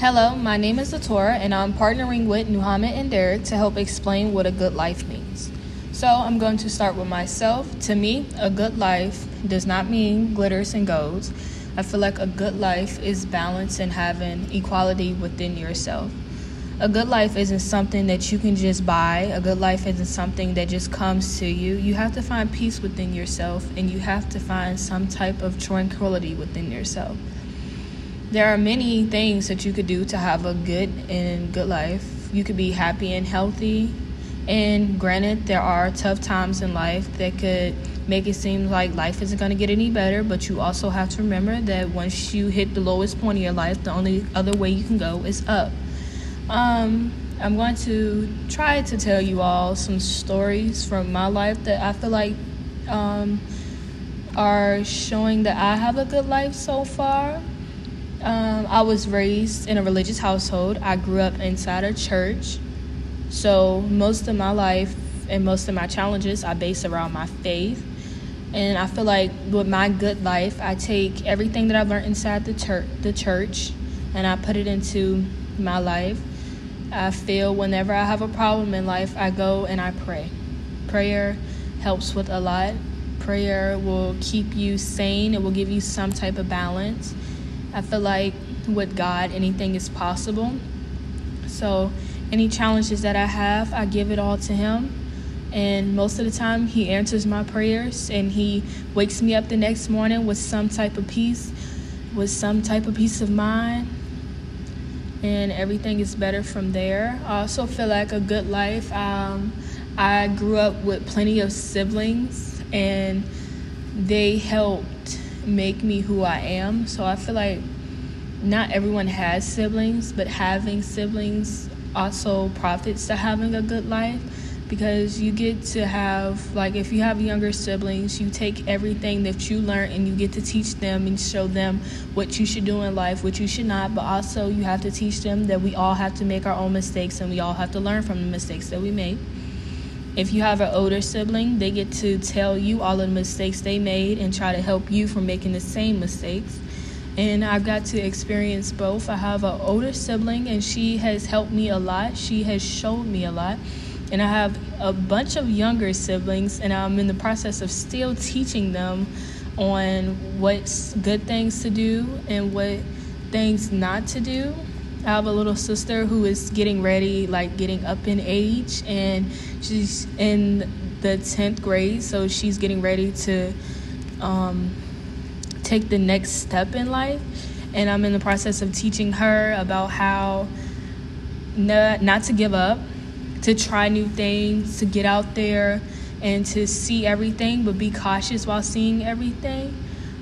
Hello, my name is Latora, and I'm partnering with Muhammad and Derek to help explain what a good life means. So, I'm going to start with myself. To me, a good life does not mean glitters and golds. I feel like a good life is balance and having equality within yourself. A good life isn't something that you can just buy. A good life isn't something that just comes to you. You have to find peace within yourself and you have to find some type of tranquility within yourself there are many things that you could do to have a good and good life. You could be happy and healthy. And granted, there are tough times in life that could make it seem like life isn't going to get any better, but you also have to remember that once you hit the lowest point of your life, the only other way you can go is up. Um, I'm going to try to tell you all some stories from my life that I feel like um, are showing that I have a good life so far. Um, I was raised in a religious household. I grew up inside a church. So most of my life and most of my challenges I base around my faith. And I feel like with my good life, I take everything that I've learned inside the the church, and I put it into my life. I feel whenever I have a problem in life, I go and I pray. Prayer helps with a lot. Prayer will keep you sane. It will give you some type of balance. I feel like with God, anything is possible. So, any challenges that I have, I give it all to Him. And most of the time, He answers my prayers and He wakes me up the next morning with some type of peace, with some type of peace of mind. And everything is better from there. I also feel like a good life. Um, I grew up with plenty of siblings, and they helped make me who I am. So I feel like not everyone has siblings, but having siblings also profits to having a good life because you get to have like if you have younger siblings you take everything that you learn and you get to teach them and show them what you should do in life what you should not but also you have to teach them that we all have to make our own mistakes and we all have to learn from the mistakes that we make if you have an older sibling, they get to tell you all of the mistakes they made and try to help you from making the same mistakes. And I've got to experience both. I have an older sibling, and she has helped me a lot. She has showed me a lot. And I have a bunch of younger siblings, and I'm in the process of still teaching them on what's good things to do and what things not to do I have a little sister who is getting ready, like getting up in age, and she's in the 10th grade, so she's getting ready to um, take the next step in life. And I'm in the process of teaching her about how not, not to give up, to try new things, to get out there and to see everything, but be cautious while seeing everything.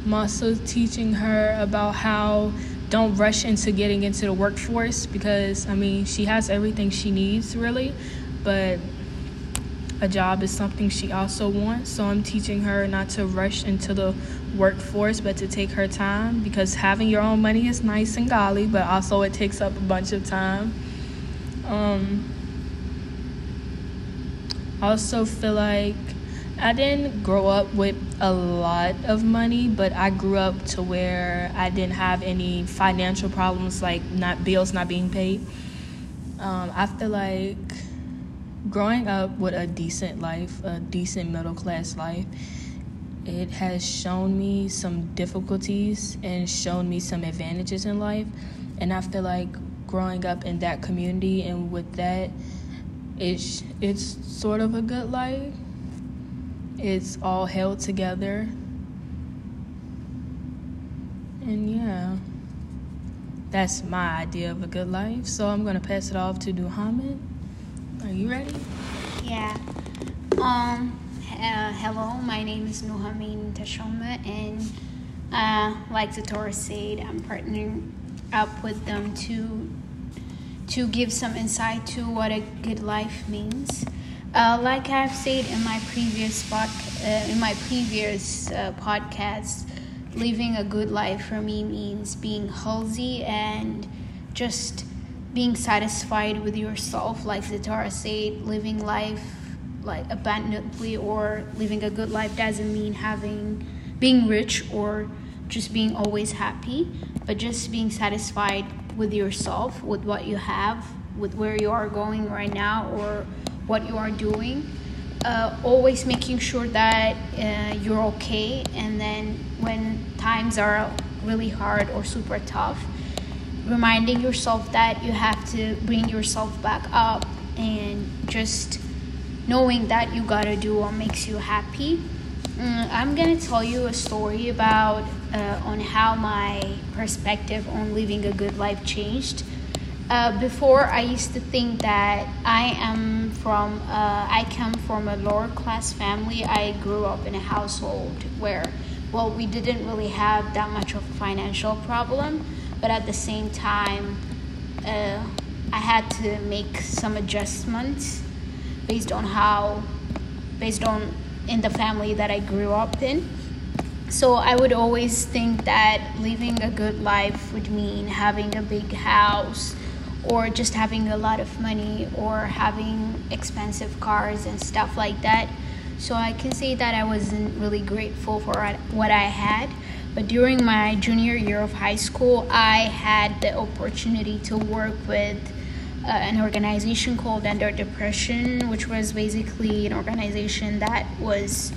I'm also teaching her about how don't rush into getting into the workforce because I mean she has everything she needs really, but a job is something she also wants. So I'm teaching her not to rush into the workforce but to take her time because having your own money is nice and golly, but also it takes up a bunch of time. Um, I also feel like I didn't grow up with a lot of money, but I grew up to where I didn't have any financial problems like not bills not being paid. Um, I feel like growing up with a decent life, a decent middle class life, it has shown me some difficulties and shown me some advantages in life. And I feel like growing up in that community and with that, it's it's sort of a good life it's all held together. And yeah, that's my idea of a good life. So I'm to pass it off to Nuhamin. Are you ready? Yeah. Um. Uh, hello, my name is Nuhamin Tashoma, and uh, like Latora said, I'm partnering up with them to to give some insight to what a good life means. Uh, like I've said in my previous pod, uh, in my previous uh, podcast, living a good life for me means being healthy and just being satisfied with yourself. Like Latora said, living life like abundantly or living a good life doesn't mean having being rich or just being always happy, but just being satisfied with yourself, with what you have, with where you are going right now, or what you are doing. Uh, always making sure that uh, you're okay, and then when times are really hard or super tough, reminding yourself that you have to bring yourself back up and just knowing that you gotta do what makes you happy. Mm, I'm gonna tell you a story about uh, on how my perspective on living a good life changed. Uh, before, I used to think that I am from, uh, I come from a lower class family. I grew up in a household where, well, we didn't really have that much of a financial problem, but at the same time, uh, I had to make some adjustments based on how, based on in the family that I grew up in. So I would always think that living a good life would mean having a big house or just having a lot of money or having expensive cars and stuff like that. So I can say that I wasn't really grateful for what I had. But during my junior year of high school, I had the opportunity to work with uh, an organization called Under Depression, which was basically an organization that was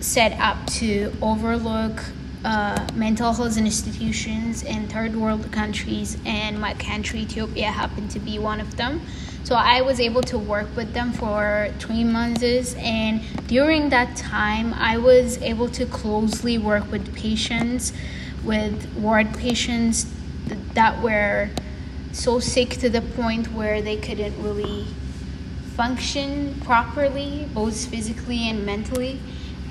set up to overlook uh, mental health institutions in third world countries, and my country, Ethiopia, happened to be one of them. So I was able to work with them for three months, and during that time, I was able to closely work with patients, with ward patients that were so sick to the point where they couldn't really function properly, both physically and mentally.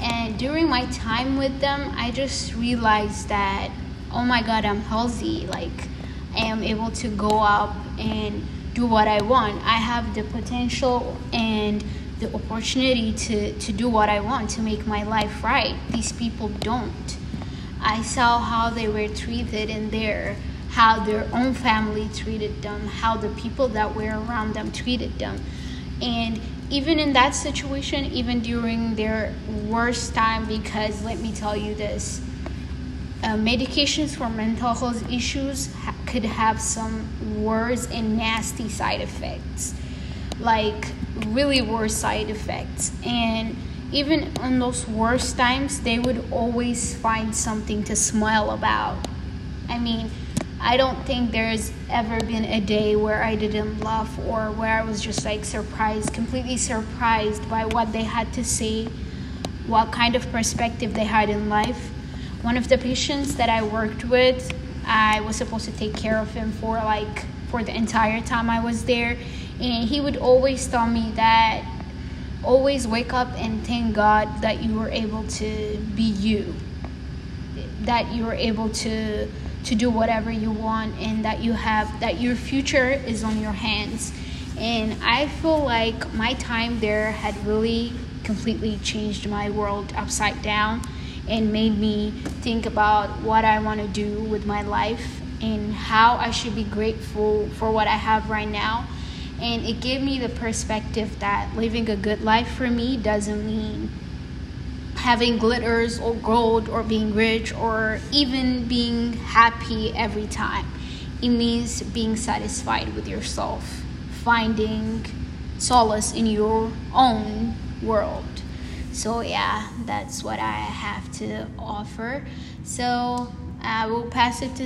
And during my time with them, I just realized that, oh my God, I'm healthy. Like, I am able to go up and do what I want. I have the potential and the opportunity to, to do what I want, to make my life right. These people don't. I saw how they were treated in there how their own family treated them, how the people that were around them treated them. And even in that situation, even during their worst time, because let me tell you this uh, medications for mental health issues ha- could have some worse and nasty side effects, like really worse side effects. And even in those worst times, they would always find something to smile about. I mean, I don't think there's ever been a day where I didn't laugh or where I was just like surprised, completely surprised by what they had to say, what kind of perspective they had in life. One of the patients that I worked with, I was supposed to take care of him for like for the entire time I was there, and he would always tell me that always wake up and thank God that you were able to be you, that you were able to to do whatever you want and that you have that your future is on your hands. And i feel like my time there had really completely changed my world upside down and made me think about what i want to do with my life and how i should be grateful for what i have right now. And it gave me the perspective that living a good life for me doesn't mean having glitters or gold or being rich or even being happy every time. It means being satisfied with yourself, finding solace in your own world. So, yeah, that's what I have to offer. So, I will pass it to